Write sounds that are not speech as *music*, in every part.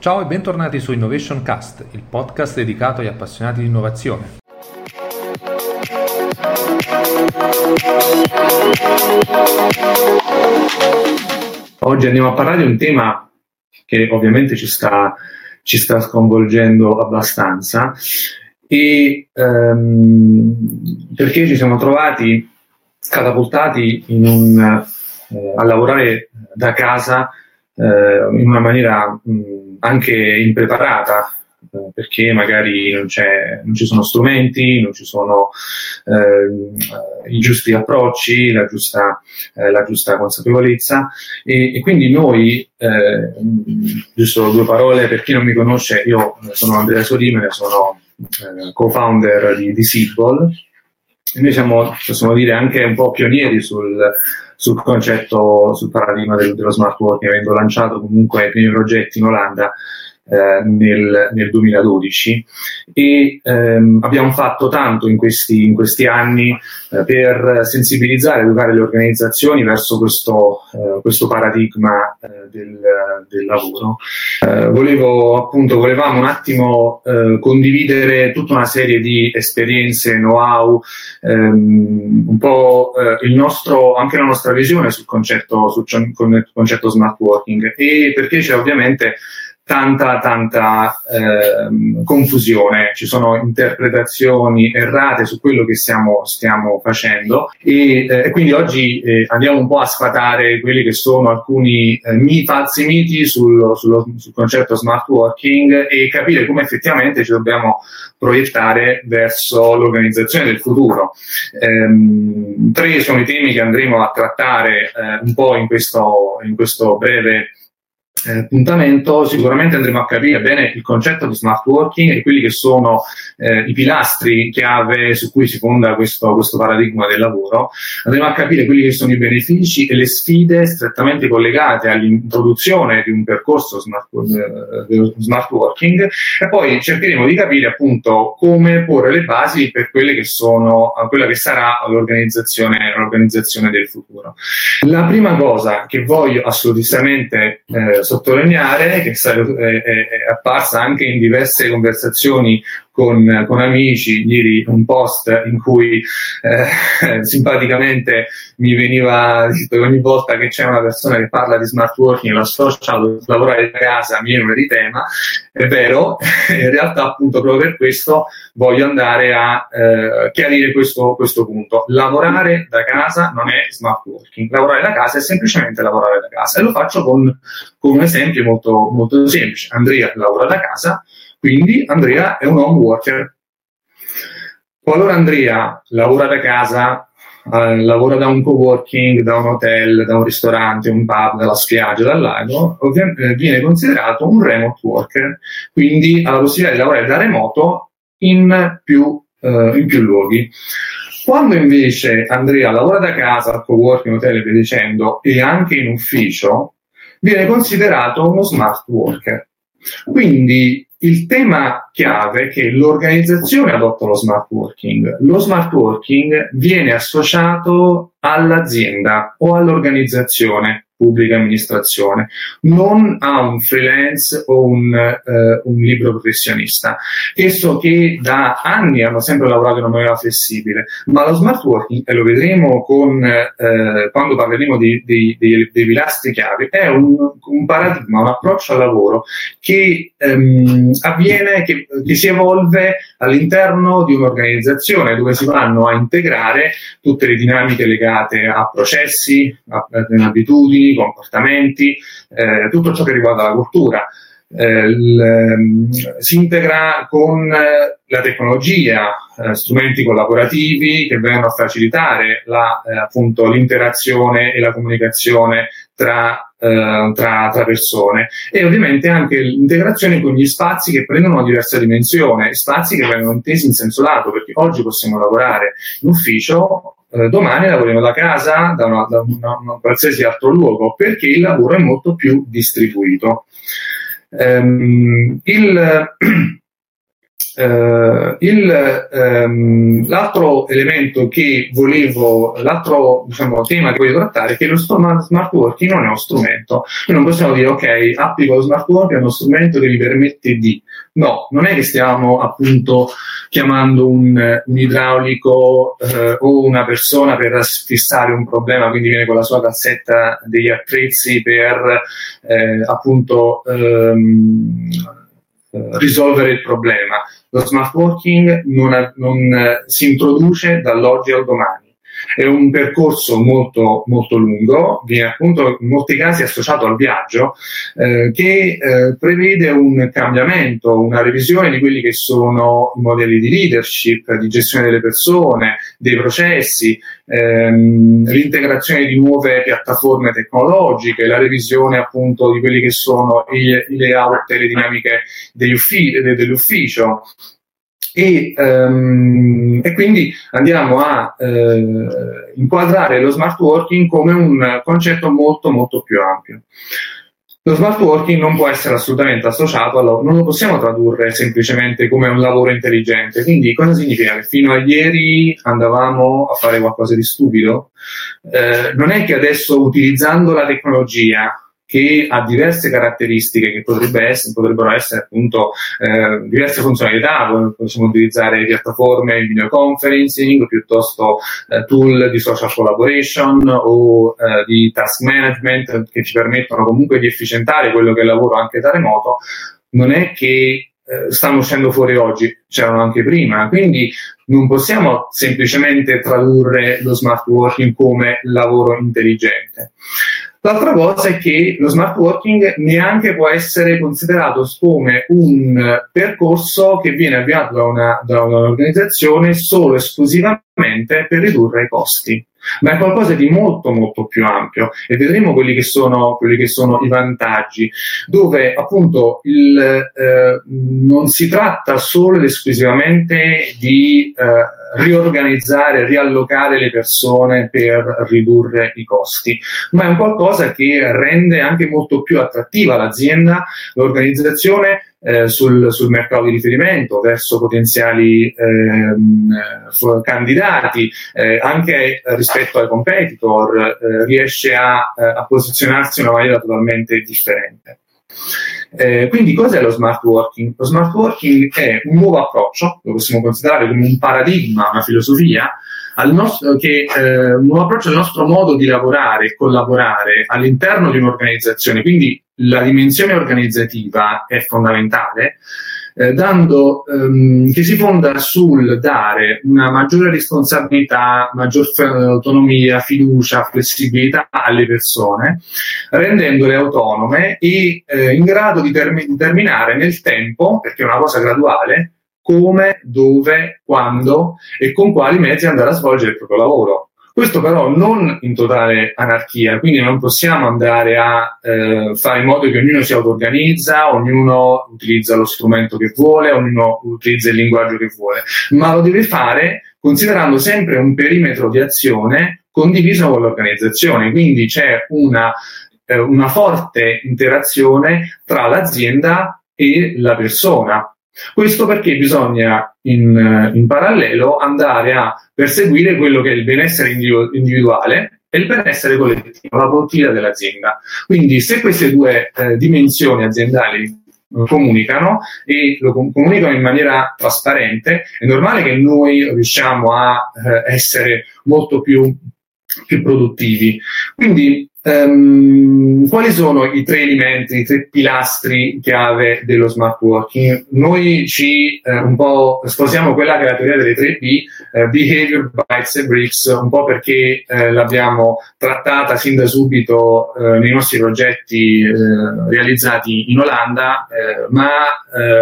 Ciao e bentornati su Innovation Cast, il podcast dedicato agli appassionati di innovazione. Oggi andiamo a parlare di un tema che ovviamente ci sta, ci sta sconvolgendo abbastanza e ehm, perché ci siamo trovati catapultati un, eh, a lavorare da casa eh, in una maniera mh, anche impreparata, eh, perché magari non, non, ci sono strumenti, non ci sono eh, i giusti approcci, la giusta, eh, la giusta consapevolezza. E, e, quindi noi, eh, giusto due parole per chi non mi conosce, io sono Andrea Solimene, sono co-founder di, di Seedball, noi siamo, possiamo dire, anche un po' pionieri sul, sul concetto, sul paradigma dello, smart working, avendo lanciato comunque i primi progetti in Olanda eh, nel, nel, 2012 e ehm, abbiamo fatto tanto in questi, in questi anni eh, per sensibilizzare, educare le organizzazioni verso questo, eh, questo paradigma eh, del, del, lavoro. Eh, volevo appunto, volevamo un attimo condividere tutta una serie di esperienze, know-how, ehm, un po' il nostro, anche la nostra visione sul concetto, sul concetto smart working e perché c'è ovviamente tanta, tanta eh, confusione, ci sono interpretazioni errate su quello che stiamo, stiamo facendo e, eh, quindi oggi eh, andiamo un po' a sfatare quelli che sono alcuni eh, miti, falsi miti sul, sullo, sul concetto smart working e capire come effettivamente ci dobbiamo proiettare verso l'organizzazione del futuro. Ehm, tre sono i temi che andremo a trattare eh, un po' in questo, in questo breve eh, appuntamento sicuramente andremo a capire bene il concetto di smart working e quelli che sono eh, i pilastri chiave su cui si fonda questo, questo, paradigma del lavoro, andremo a capire quelli che sono i benefici e le sfide strettamente collegate all'introduzione di un percorso smart, eh, smart working e poi cercheremo di capire appunto come porre le basi per quelle che sono, quella che sarà l'organizzazione, l'organizzazione del futuro. La prima cosa che voglio assolutamente eh, sottolineare, che è, è apparsa anche in diverse conversazioni con, con, amici, ieri un post in cui eh, *laughs* simpaticamente mi veniva detto che ogni volta che c'è una persona che parla di smart working la social, lavorare da casa, mi viene di tema, è vero, *laughs* in realtà appunto proprio per questo voglio andare a eh, chiarire questo, questo punto. Lavorare da casa non è smart working, lavorare da casa è semplicemente lavorare da casa e lo faccio con, con un esempio molto, molto semplice. Andrea lavora da casa, quindi Andrea è un home worker. Qualora Andrea lavora da casa, eh, lavora da un co-working, da un hotel, da un ristorante, un pub, dalla spiaggia, dal lago, ovviamente viene considerato un remote worker, quindi ha la possibilità di lavorare da remoto in più, eh, in più luoghi. Quando invece Andrea lavora da casa, co-working, hotel e via dicendo, e anche in ufficio, viene considerato uno smart worker. Quindi il tema chiave è che l'organizzazione adotta lo smart working. Lo smart working viene associato all'azienda o all'organizzazione pubblica amministrazione, non a un freelance o un, eh, un libro professionista. Esso che da anni hanno sempre lavorato in una maniera flessibile, ma lo smart working, e lo vedremo con, eh, quando parleremo di, di, di, dei pilastri chiave, è un, un, paradigma, un approccio al lavoro che ehm, avviene, che, che si evolve all'interno di un'organizzazione dove si vanno a integrare tutte le dinamiche legate a processi, a, a abitudini, comportamenti, eh, tutto ciò che riguarda la cultura. Eh, l, ehm, si integra con eh, la tecnologia, eh, strumenti collaborativi che vengono a facilitare la, eh, appunto, l'interazione e la comunicazione tra, eh, tra, tra, persone e ovviamente anche l'integrazione con gli spazi che prendono una diversa dimensione, spazi che vengono intesi in senso lato, perché oggi possiamo lavorare in ufficio eh, domani lavoriamo da casa, da, una, da una, una, qualsiasi altro luogo, perché il lavoro è molto più distribuito. Um, il, Uh, *clears throat* il, um, l'altro elemento che volevo, l'altro diciamo, tema che voglio trattare è che lo smart working non è uno strumento. Noi non possiamo dire, ok, applico lo smart working, è uno strumento che mi permette di. No, non è che stiamo appunto chiamando un, un idraulico uh, o una persona per fissare un problema, quindi viene con la sua cassetta degli attrezzi per eh, appunto um, risolvere il problema. Lo smart working non, non eh, si introduce dall'oggi al domani è un percorso molto, molto lungo, viene appunto in molti casi associato al viaggio, eh, che eh, prevede un cambiamento, una revisione di quelli che sono i modelli di leadership, di gestione delle persone, dei processi, ehm, l'integrazione di nuove piattaforme tecnologiche, la revisione appunto di quelli che sono i, layout e le dinamiche uffi- dell'ufficio e, um, e, quindi andiamo a uh, inquadrare lo smart working come un concetto molto molto più ampio. Lo smart working non può essere assolutamente associato, allo, non lo possiamo tradurre semplicemente come un lavoro intelligente. Quindi cosa significa? Che fino a ieri andavamo a fare qualcosa di stupido? Eh, non è che adesso utilizzando la tecnologia che ha diverse caratteristiche che essere, potrebbero essere appunto eh, diverse funzionalità, possiamo utilizzare piattaforme di video conferencing piuttosto eh, tool di social collaboration o eh, di task management che ci permettono comunque di efficientare quello che è il lavoro anche da remoto, non è che eh, stanno uscendo fuori oggi, c'erano anche prima, quindi non possiamo semplicemente tradurre lo smart working come lavoro intelligente. L'altra cosa è che lo smart working neanche può essere considerato come un percorso che viene avviato da, una, da un'organizzazione solo esclusivamente per ridurre i costi ma è qualcosa di molto molto più ampio. E vedremo quelli che sono, quelli che sono i vantaggi, dove appunto il, eh, non si tratta solo ed esclusivamente di eh, riorganizzare, riallocare le persone per ridurre i costi, ma è un qualcosa che rende anche molto più attrattiva l'azienda, l'organizzazione eh, sul, sul, mercato di riferimento verso potenziali ehm, candidati, eh, anche rispetto ai competitor, eh, riesce a, eh, a, posizionarsi in una maniera totalmente differente. Eh, quindi cos'è lo smart working? Lo smart working è un nuovo approccio, lo possiamo considerare come un paradigma, una filosofia, nostro, che eh, un approccio al nostro modo di lavorare e collaborare all'interno di un'organizzazione. Quindi la dimensione organizzativa è fondamentale, eh, dando, ehm, che si fonda sul dare una maggiore responsabilità, maggior autonomia, fiducia, flessibilità alle persone, rendendole autonome e eh, in grado di term- determinare nel tempo, perché è una cosa graduale, come, dove, quando e con quali mezzi andare a svolgere il proprio lavoro. Questo però non in totale anarchia, quindi non possiamo andare a eh, fare in modo che ognuno si auto-organizza, ognuno utilizza lo strumento che vuole, ognuno utilizza il linguaggio che vuole, ma lo deve fare considerando sempre un perimetro di azione condiviso con l'organizzazione, quindi c'è una, eh, una forte interazione tra l'azienda e la persona. Questo perché bisogna in, in, parallelo andare a perseguire quello che è il benessere individuale e il benessere collettivo, la produttività dell'azienda. Quindi se queste due eh, dimensioni aziendali eh, comunicano e lo comunicano in maniera trasparente, è normale che noi riusciamo a eh, essere molto più, più produttivi. Quindi Um, quali sono i tre elementi, i tre pilastri chiave dello smart working? Noi ci eh, un po' sposiamo quella che è la teoria delle tre B, eh, behavior, bytes e bricks, un po' perché eh, l'abbiamo trattata sin da subito eh, nei nostri progetti eh, realizzati in Olanda, eh, ma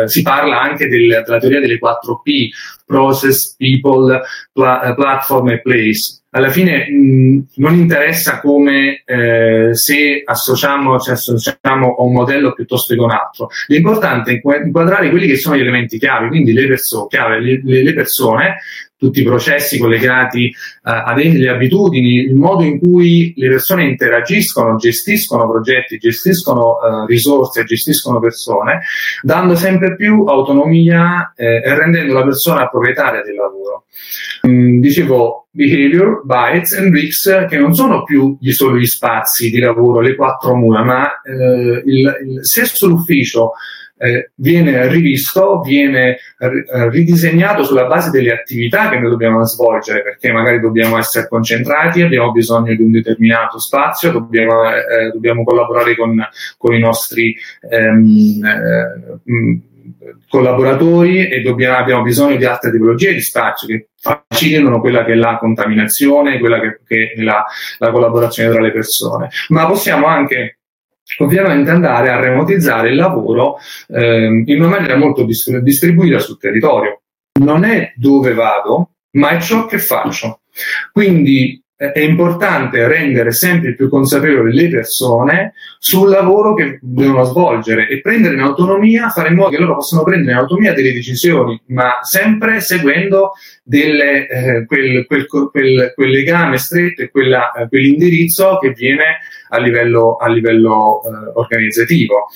si parla anche del, della teoria delle quattro P, process, people, pla- platform e place alla fine mh, non interessa come eh, se associamo, cioè associamo a un modello piuttosto che a un altro. L'importante è inquadrare quelli che sono gli elementi chiave, quindi le, perso- chiave, le, le persone tutti i processi collegati uh, a delle abitudini, il modo in cui le persone interagiscono, gestiscono progetti, gestiscono uh, risorse, gestiscono persone, dando sempre più autonomia eh, e rendendo la persona proprietaria del lavoro. Mm, dicevo, behavior, bytes and bricks, che non sono più gli solo gli spazi di lavoro, le quattro mura, ma eh, il, il stesso l'ufficio eh, viene rivisto, viene eh, ridisegnato sulla base delle attività che noi dobbiamo svolgere, perché magari dobbiamo essere concentrati, abbiamo bisogno di un determinato spazio, dobbiamo, eh, dobbiamo collaborare con, con, i nostri ehm, eh, collaboratori e dobbiamo, abbiamo bisogno di altre tipologie di spazio che facilitano quella che è la contaminazione, quella che, che è la, la collaborazione tra le persone. Ma possiamo anche ovviamente andare a remotizzare il lavoro eh, in una maniera molto distribuita sul territorio. Non è dove vado, ma è ciò che faccio. Quindi è importante rendere sempre più consapevoli le persone sul lavoro che devono svolgere e prendere in autonomia, fare in modo che loro possano prendere in autonomia delle decisioni, ma sempre seguendo delle, eh, quel, quel, quel, quel, legame stretto e quella, eh, quell'indirizzo che viene a livello, a livello eh, organizzativo.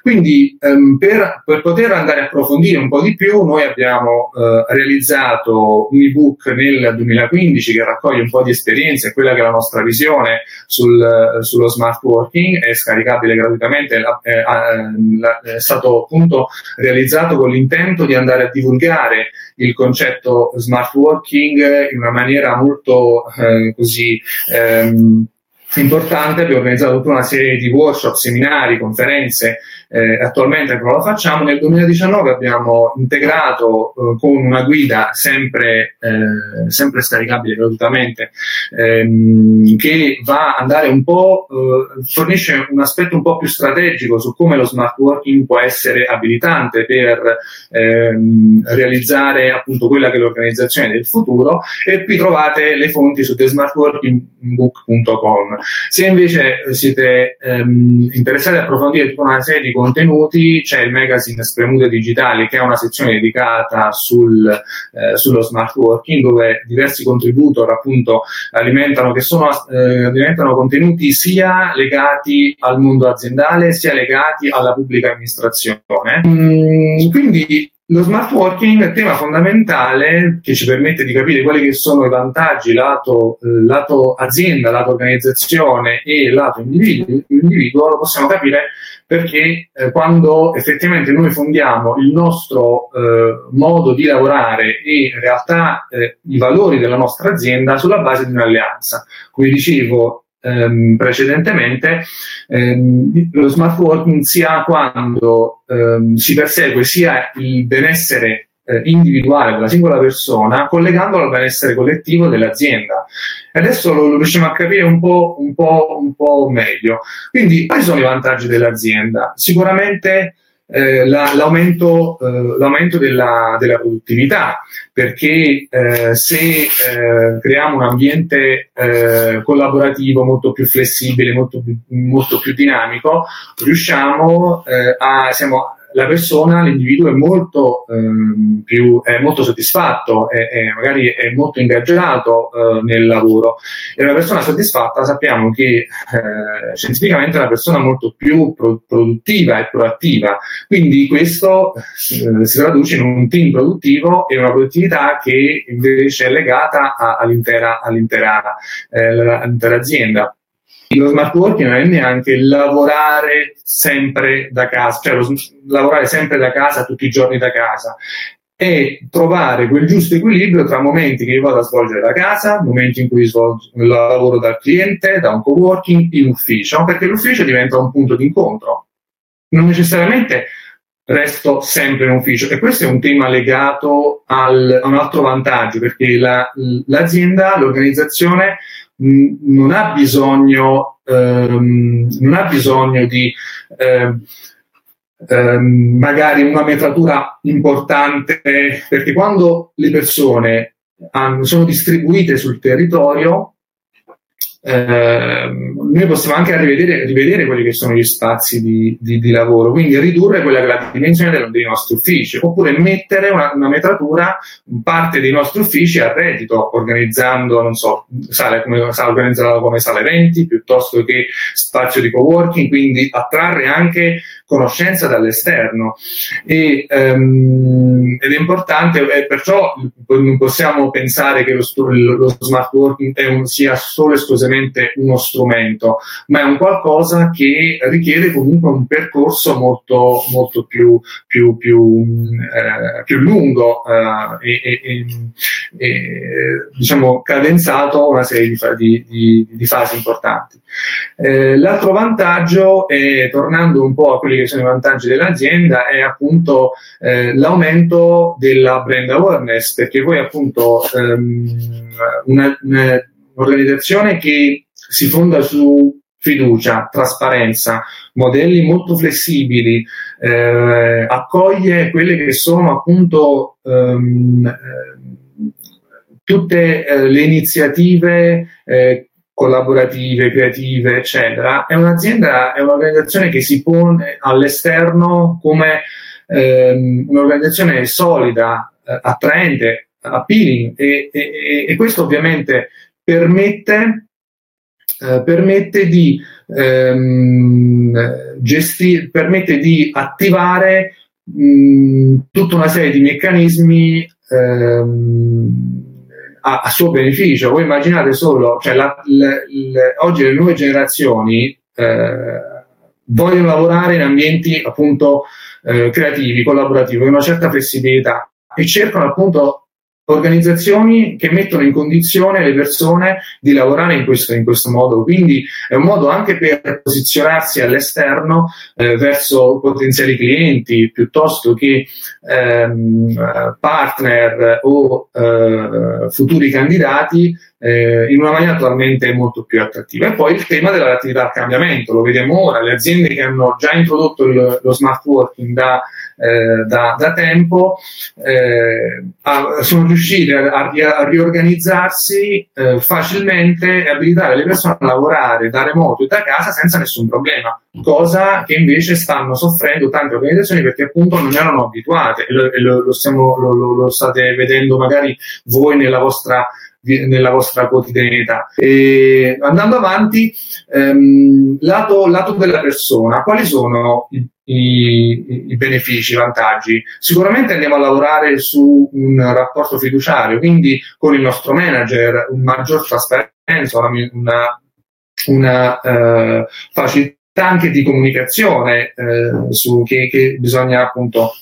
Quindi ehm, per, per, poter andare a approfondire un po' di più, noi abbiamo eh, realizzato un ebook nel 2015 che raccoglie un po' di esperienze, quella che è la nostra visione sul, sullo smart working, è scaricabile gratuitamente, è, è stato appunto realizzato con l'intento di andare a divulgare il concetto smart working in una maniera molto eh, così ehm, importante, abbiamo organizzato tutta una serie di workshop, seminari, conferenze eh, attualmente non lo facciamo. Nel 2019 abbiamo integrato eh, con una guida sempre, eh, sempre scaricabile gratuitamente ehm, che va a andare un po', eh, fornisce un aspetto un po' più strategico su come lo smart working può essere abilitante per ehm, realizzare appunto quella che è l'organizzazione del futuro e qui trovate le fonti su thesmartworkingbook.com. Se invece siete ehm, interessati a approfondire tutta una serie di contenuti, c'è il magazine Spremute Digitali che è una sezione dedicata sul, eh, sullo smart working dove diversi contributor appunto alimentano, che sono, eh, alimentano contenuti sia legati al mondo aziendale sia legati alla pubblica amministrazione. Mm, quindi lo smart working è un tema fondamentale che ci permette di capire quali sono i vantaggi lato, eh, lato azienda, lato organizzazione e lato individuo, individuo lo possiamo capire perché eh, quando effettivamente noi fondiamo il nostro eh, modo di lavorare e in realtà eh, i valori della nostra azienda sulla base di un'alleanza. Come dicevo ehm, precedentemente, ehm, lo smart working sia quando ehm, si persegue sia il benessere eh, individuale della singola persona collegandolo al benessere collettivo dell'azienda. E adesso lo, riusciamo a capire un po', un, po', un po' meglio. Quindi, quali sono i vantaggi dell'azienda? Sicuramente eh, la, l'aumento, eh, l'aumento della, della, produttività, perché eh, se eh, creiamo un ambiente eh, collaborativo molto più flessibile, molto molto più dinamico, riusciamo eh, a, siamo la persona, l'individuo è molto, ehm, più, è molto soddisfatto, è, è, magari è molto ingaggiato eh, nel lavoro. E una persona soddisfatta sappiamo che eh, scientificamente è una persona molto più pro- produttiva e proattiva. Quindi questo eh, si traduce in un team produttivo e una produttività che invece è legata a, all'intera, all'intera, eh, all'intera azienda. Lo smart working non è neanche lavorare sempre da casa, cioè lo, lavorare sempre da casa tutti i giorni da casa, è trovare quel giusto equilibrio tra momenti che io vado a svolgere da casa, momenti in cui svolgo, lavoro dal cliente, da un co-working, in ufficio, perché l'ufficio diventa un punto di incontro. Non necessariamente resto sempre in ufficio e questo è un tema legato al, a un altro vantaggio perché la, l'azienda, l'organizzazione non ha bisogno, ehm, non ha bisogno di ehm, ehm, magari una metratura importante, perché quando le persone hanno, sono distribuite sul territorio, eh, noi possiamo anche rivedere, rivedere, quelli che sono gli spazi di, di, di, lavoro, quindi ridurre quella che è la dimensione dei, dei nostri uffici, oppure mettere una, una metratura, parte dei nostri uffici a reddito, organizzando, non so, sale come, sale come sala eventi, piuttosto che spazio di coworking, quindi attrarre anche conoscenza dall'esterno. E, um, ed è importante, e perciò non possiamo pensare che lo, lo smart working un, sia solo esclusivamente uno strumento, ma è un qualcosa che richiede comunque un percorso molto, molto più, più, più, eh, più lungo eh, e, e, e, diciamo cadenzato una serie di, di, di fasi importanti. Eh, l'altro vantaggio, è, tornando un po' a quelli che sono i vantaggi dell'azienda, è appunto eh, l'aumento della brand awareness, perché poi appunto ehm, una, un'organizzazione che si fonda su fiducia, trasparenza, modelli molto flessibili, eh, accoglie quelle che sono appunto ehm, eh, tutte eh, le iniziative eh, collaborative, creative, eccetera, è un'azienda, è un'organizzazione che si pone all'esterno come ehm, un'organizzazione solida, eh, attraente, appealing e, e, e, questo ovviamente permette, eh, permette di ehm, gestire, permette di attivare mh, tutta una serie di meccanismi ehm, a, a, suo beneficio. Voi immaginate solo, cioè la, la, la, oggi le nuove generazioni eh, vogliono lavorare in ambienti appunto eh, creativi, collaborativi, con una certa flessibilità e cercano appunto organizzazioni che mettono in condizione le persone di lavorare in questo, in questo modo. Quindi è un modo anche per posizionarsi all'esterno eh, verso potenziali clienti piuttosto che ehm, partner o eh, futuri candidati eh, in una maniera totalmente molto più attrattiva. E poi il tema della relatività al cambiamento, lo vediamo ora, le aziende che hanno già introdotto il, lo smart working da, eh, da, da tempo eh, a, sono riuscite a, a riorganizzarsi eh, facilmente e abilitare le persone a lavorare da remoto e da casa senza nessun problema, cosa che invece stanno soffrendo tante organizzazioni perché appunto non erano abituate e lo, e lo, lo, stiamo, lo, lo state vedendo magari voi nella vostra nella vostra quotidianità. E andando avanti, ehm, lato, lato della persona, quali sono i, i, i, benefici, i vantaggi? Sicuramente andiamo a lavorare su un rapporto fiduciario, quindi con il nostro manager, un maggior trasparenza, una, una, una eh, facilità anche di comunicazione eh, su che, che bisogna appunto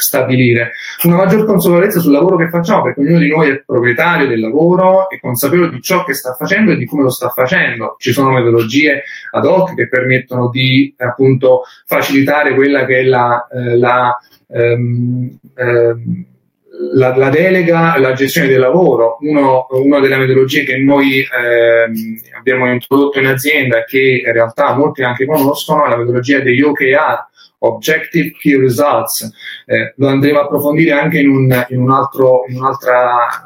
stabilire una maggior consapevolezza sul lavoro che facciamo, perché ognuno di noi è proprietario del lavoro e consapevole di ciò che sta facendo e di come lo sta facendo. Ci sono metodologie ad hoc che permettono di appunto facilitare quella che è la, eh, la ehm, ehm, la, la, delega la gestione del lavoro, Uno, una delle metodologie che noi ehm, abbiamo introdotto in azienda che in realtà molti anche conoscono è la metodologia degli OKR, Objective Key Results. Eh, lo andremo a approfondire anche in un, in un altro in un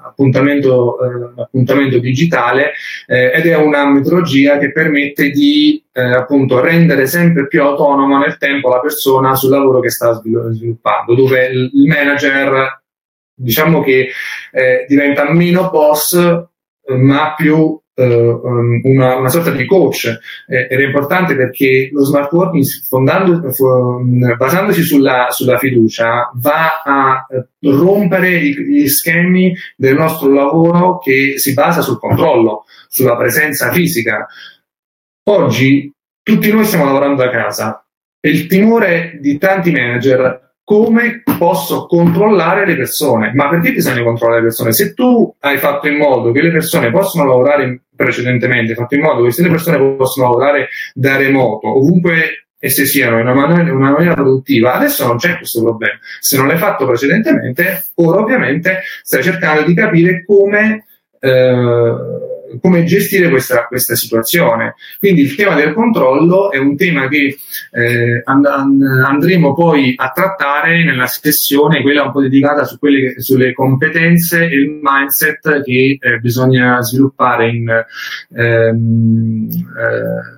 appuntamento, eh, appuntamento digitale eh, ed è una metodologia che permette di eh, appunto rendere sempre più autonoma nel tempo la persona sul lavoro che sta sviluppando, dove il manager diciamo che eh, diventa meno boss ma più una, una, sorta di coach eh, è importante perché lo smart working basandosi sulla, sulla, fiducia va a eh, rompere gli schemi del nostro lavoro che si basa sul controllo, sulla presenza fisica. Oggi tutti noi stiamo lavorando da casa e il timore di tanti manager come posso controllare le persone. Ma perché bisogna controllare le persone? Se tu hai fatto in modo che le persone possano lavorare precedentemente, fatto in modo che le persone possano lavorare da remoto, ovunque esse siano in una maniera, una maniera produttiva, adesso non c'è questo problema. Se non l'hai fatto precedentemente, ora ovviamente stai cercando di capire come eh, come gestire questa, questa, situazione. Quindi il tema del controllo è un tema che eh, and- andremo poi a trattare nella sessione, quella un po' dedicata su quelle sulle competenze e il mindset che eh, bisogna sviluppare in ehm, eh,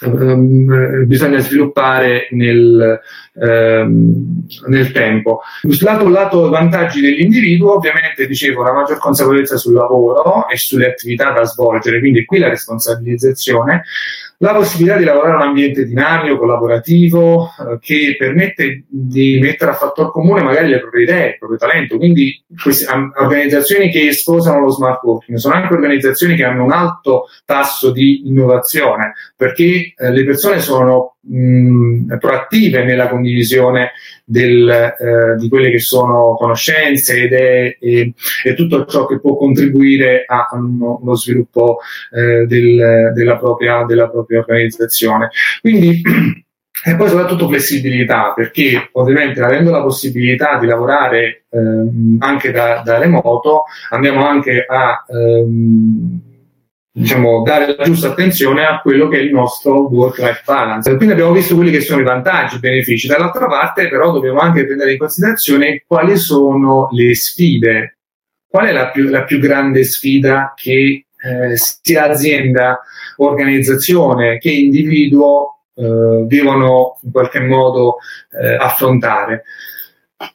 ehm, bisogna sviluppare nel, ehm, nel tempo. Lato, lato vantaggi dell'individuo, ovviamente dicevo la maggior consapevolezza sul lavoro e sulle attività da svolgere, quindi qui la responsabilizzazione la possibilità di lavorare in un ambiente dinamico, collaborativo, eh, che permette di mettere a fattor comune magari le proprie idee, il proprio talento. Quindi queste organizzazioni che sposano lo smart working sono anche organizzazioni che hanno un alto tasso di innovazione, perché eh, le persone sono mh, proattive nella condivisione del, eh, di quelle che sono conoscenze, idee e, e, tutto ciò che può contribuire allo sviluppo eh, del, della, propria, della propria organizzazione. Quindi *clears throat* E poi soprattutto flessibilità, perché ovviamente avendo la possibilità di lavorare ehm, anche da, da, remoto, andiamo anche a ehm, diciamo, dare la giusta attenzione a quello che è il nostro work-life balance. Quindi abbiamo visto quelli che sono i vantaggi, i benefici. Dall'altra parte, però, dobbiamo anche prendere in considerazione quali sono le sfide. Qual è la più, la più grande sfida che eh, sia azienda, organizzazione che individuo eh, devono in qualche modo eh, affrontare?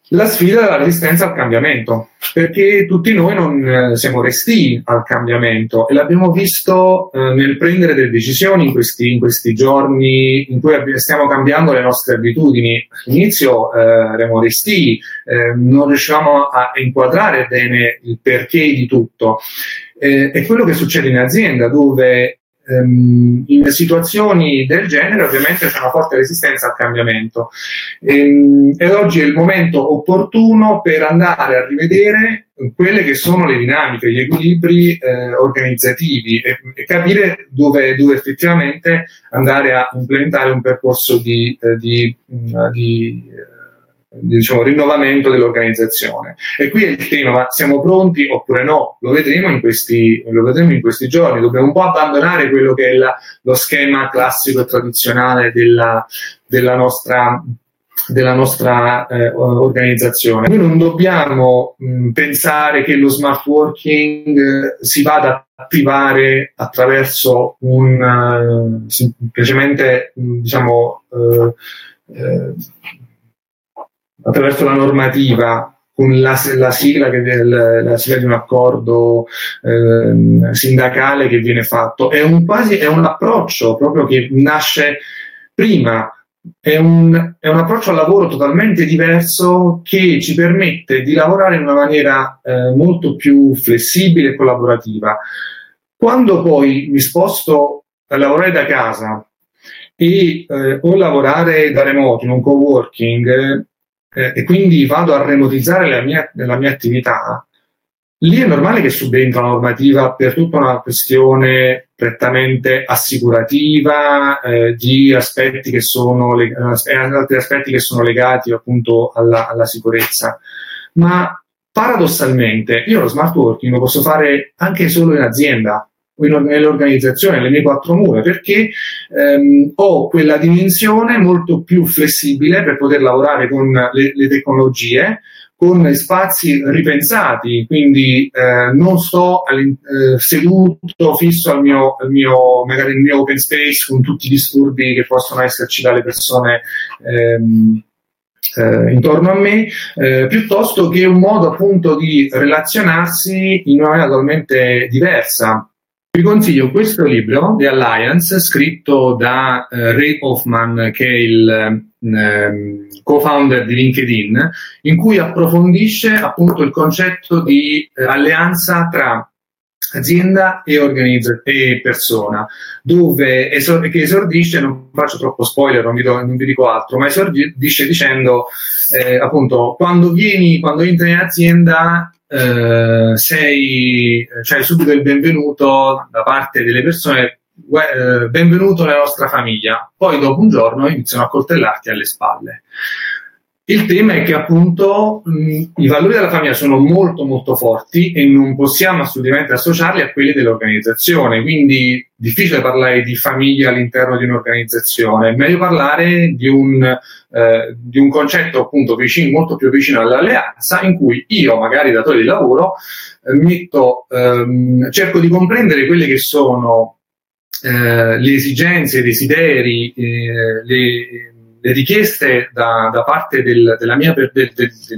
La sfida della resistenza al cambiamento, perché tutti noi non eh, siamo resti al cambiamento e l'abbiamo visto eh, nel prendere delle decisioni in questi, in questi, giorni in cui stiamo cambiando le nostre abitudini. All'inizio eh, eravamo resti, eh, non riuscivamo a inquadrare bene il perché di tutto. Eh, è quello che succede in azienda dove in situazioni del genere ovviamente c'è una forte resistenza al cambiamento. Ehm, ed oggi è il momento opportuno per andare a rivedere quelle che sono le dinamiche, gli equilibri eh, organizzativi e, e capire dove, dove, effettivamente andare a implementare un percorso di, eh, di, di diciamo, rinnovamento dell'organizzazione. E qui è il tema, ma siamo pronti oppure no? Lo vedremo in questi, vedremo in questi giorni. Dobbiamo un po' abbandonare quello che è la, lo schema classico e tradizionale della, della nostra della nostra eh, organizzazione. Noi non dobbiamo mh, pensare che lo smart working eh, si vada a attivare attraverso un uh, semplicemente diciamo uh, uh, attraverso la normativa con la, la, sigla, che, la, la, sigla di un accordo eh, sindacale che viene fatto. È un, quasi, è un approccio proprio che nasce prima, è un, è un, approccio al lavoro totalmente diverso che ci permette di lavorare in una maniera eh, molto più flessibile e collaborativa. Quando poi mi sposto a lavorare da casa e eh, o lavorare da remoto in un coworking, eh, e quindi vado a remotizzare la mia, la mia attività, lì è normale che subentra la normativa per tutta una questione prettamente assicurativa eh, di aspetti che sono leg- eh, altri aspetti che sono legati appunto alla, alla sicurezza. Ma paradossalmente io lo smart working lo posso fare anche solo in azienda nell'organizzazione, nelle mie quattro mura, perché ehm, ho quella dimensione molto più flessibile per poter lavorare con le, le tecnologie, con spazi ripensati, quindi eh, non sto eh, seduto fisso al mio, al mio, magari il mio open space con tutti i disturbi che possono esserci dalle persone ehm, eh, intorno a me, eh, piuttosto che un modo appunto di relazionarsi in una maniera totalmente diversa. Vi consiglio questo libro, The Alliance, scritto da eh, Ray Hoffman, che è il eh, co-founder di LinkedIn, in cui approfondisce appunto il concetto di eh, alleanza tra azienda e, organizz- e persona, dove esor- che esordisce, non faccio troppo spoiler, non vi, do, non vi dico altro, ma esordisce dicendo eh, appunto quando vieni, quando entri in azienda eh, sei, cioè subito il benvenuto da parte delle persone, eh, benvenuto nella nostra famiglia. Poi dopo un giorno iniziano a coltellarti alle spalle. Il tema è che appunto mh, i valori della famiglia sono molto molto forti e non possiamo assolutamente associarli a quelli dell'organizzazione, quindi difficile parlare di famiglia all'interno di un'organizzazione, è meglio parlare di un, eh, di un concetto appunto vicino, molto più vicino all'alleanza in cui io, magari datore di lavoro, eh, metto, ehm, cerco di comprendere quelle che sono eh, le esigenze, i desideri, eh, le le richieste da, da parte del, mia, del, del,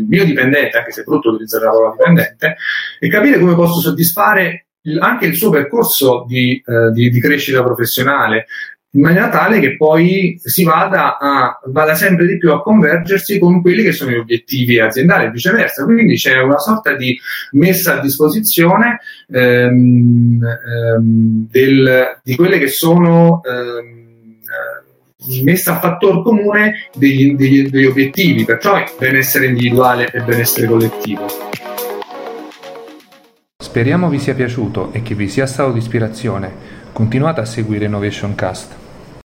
mio dipendente, anche se è brutto utilizzare la parola dipendente, e capire come posso soddisfare il, anche il suo percorso di, eh, di, di, crescita professionale, in maniera tale che poi si vada, a, vada sempre di più a convergersi con quelli che sono gli obiettivi aziendali e viceversa. Quindi c'è una sorta di messa a disposizione ehm, ehm, del, di quelle che sono ehm, messa a fattor comune degli, degli, degli obiettivi, perciò benessere individuale e benessere collettivo. Speriamo vi sia piaciuto e che vi sia stato di ispirazione. Continuate a seguire Innovation Cast.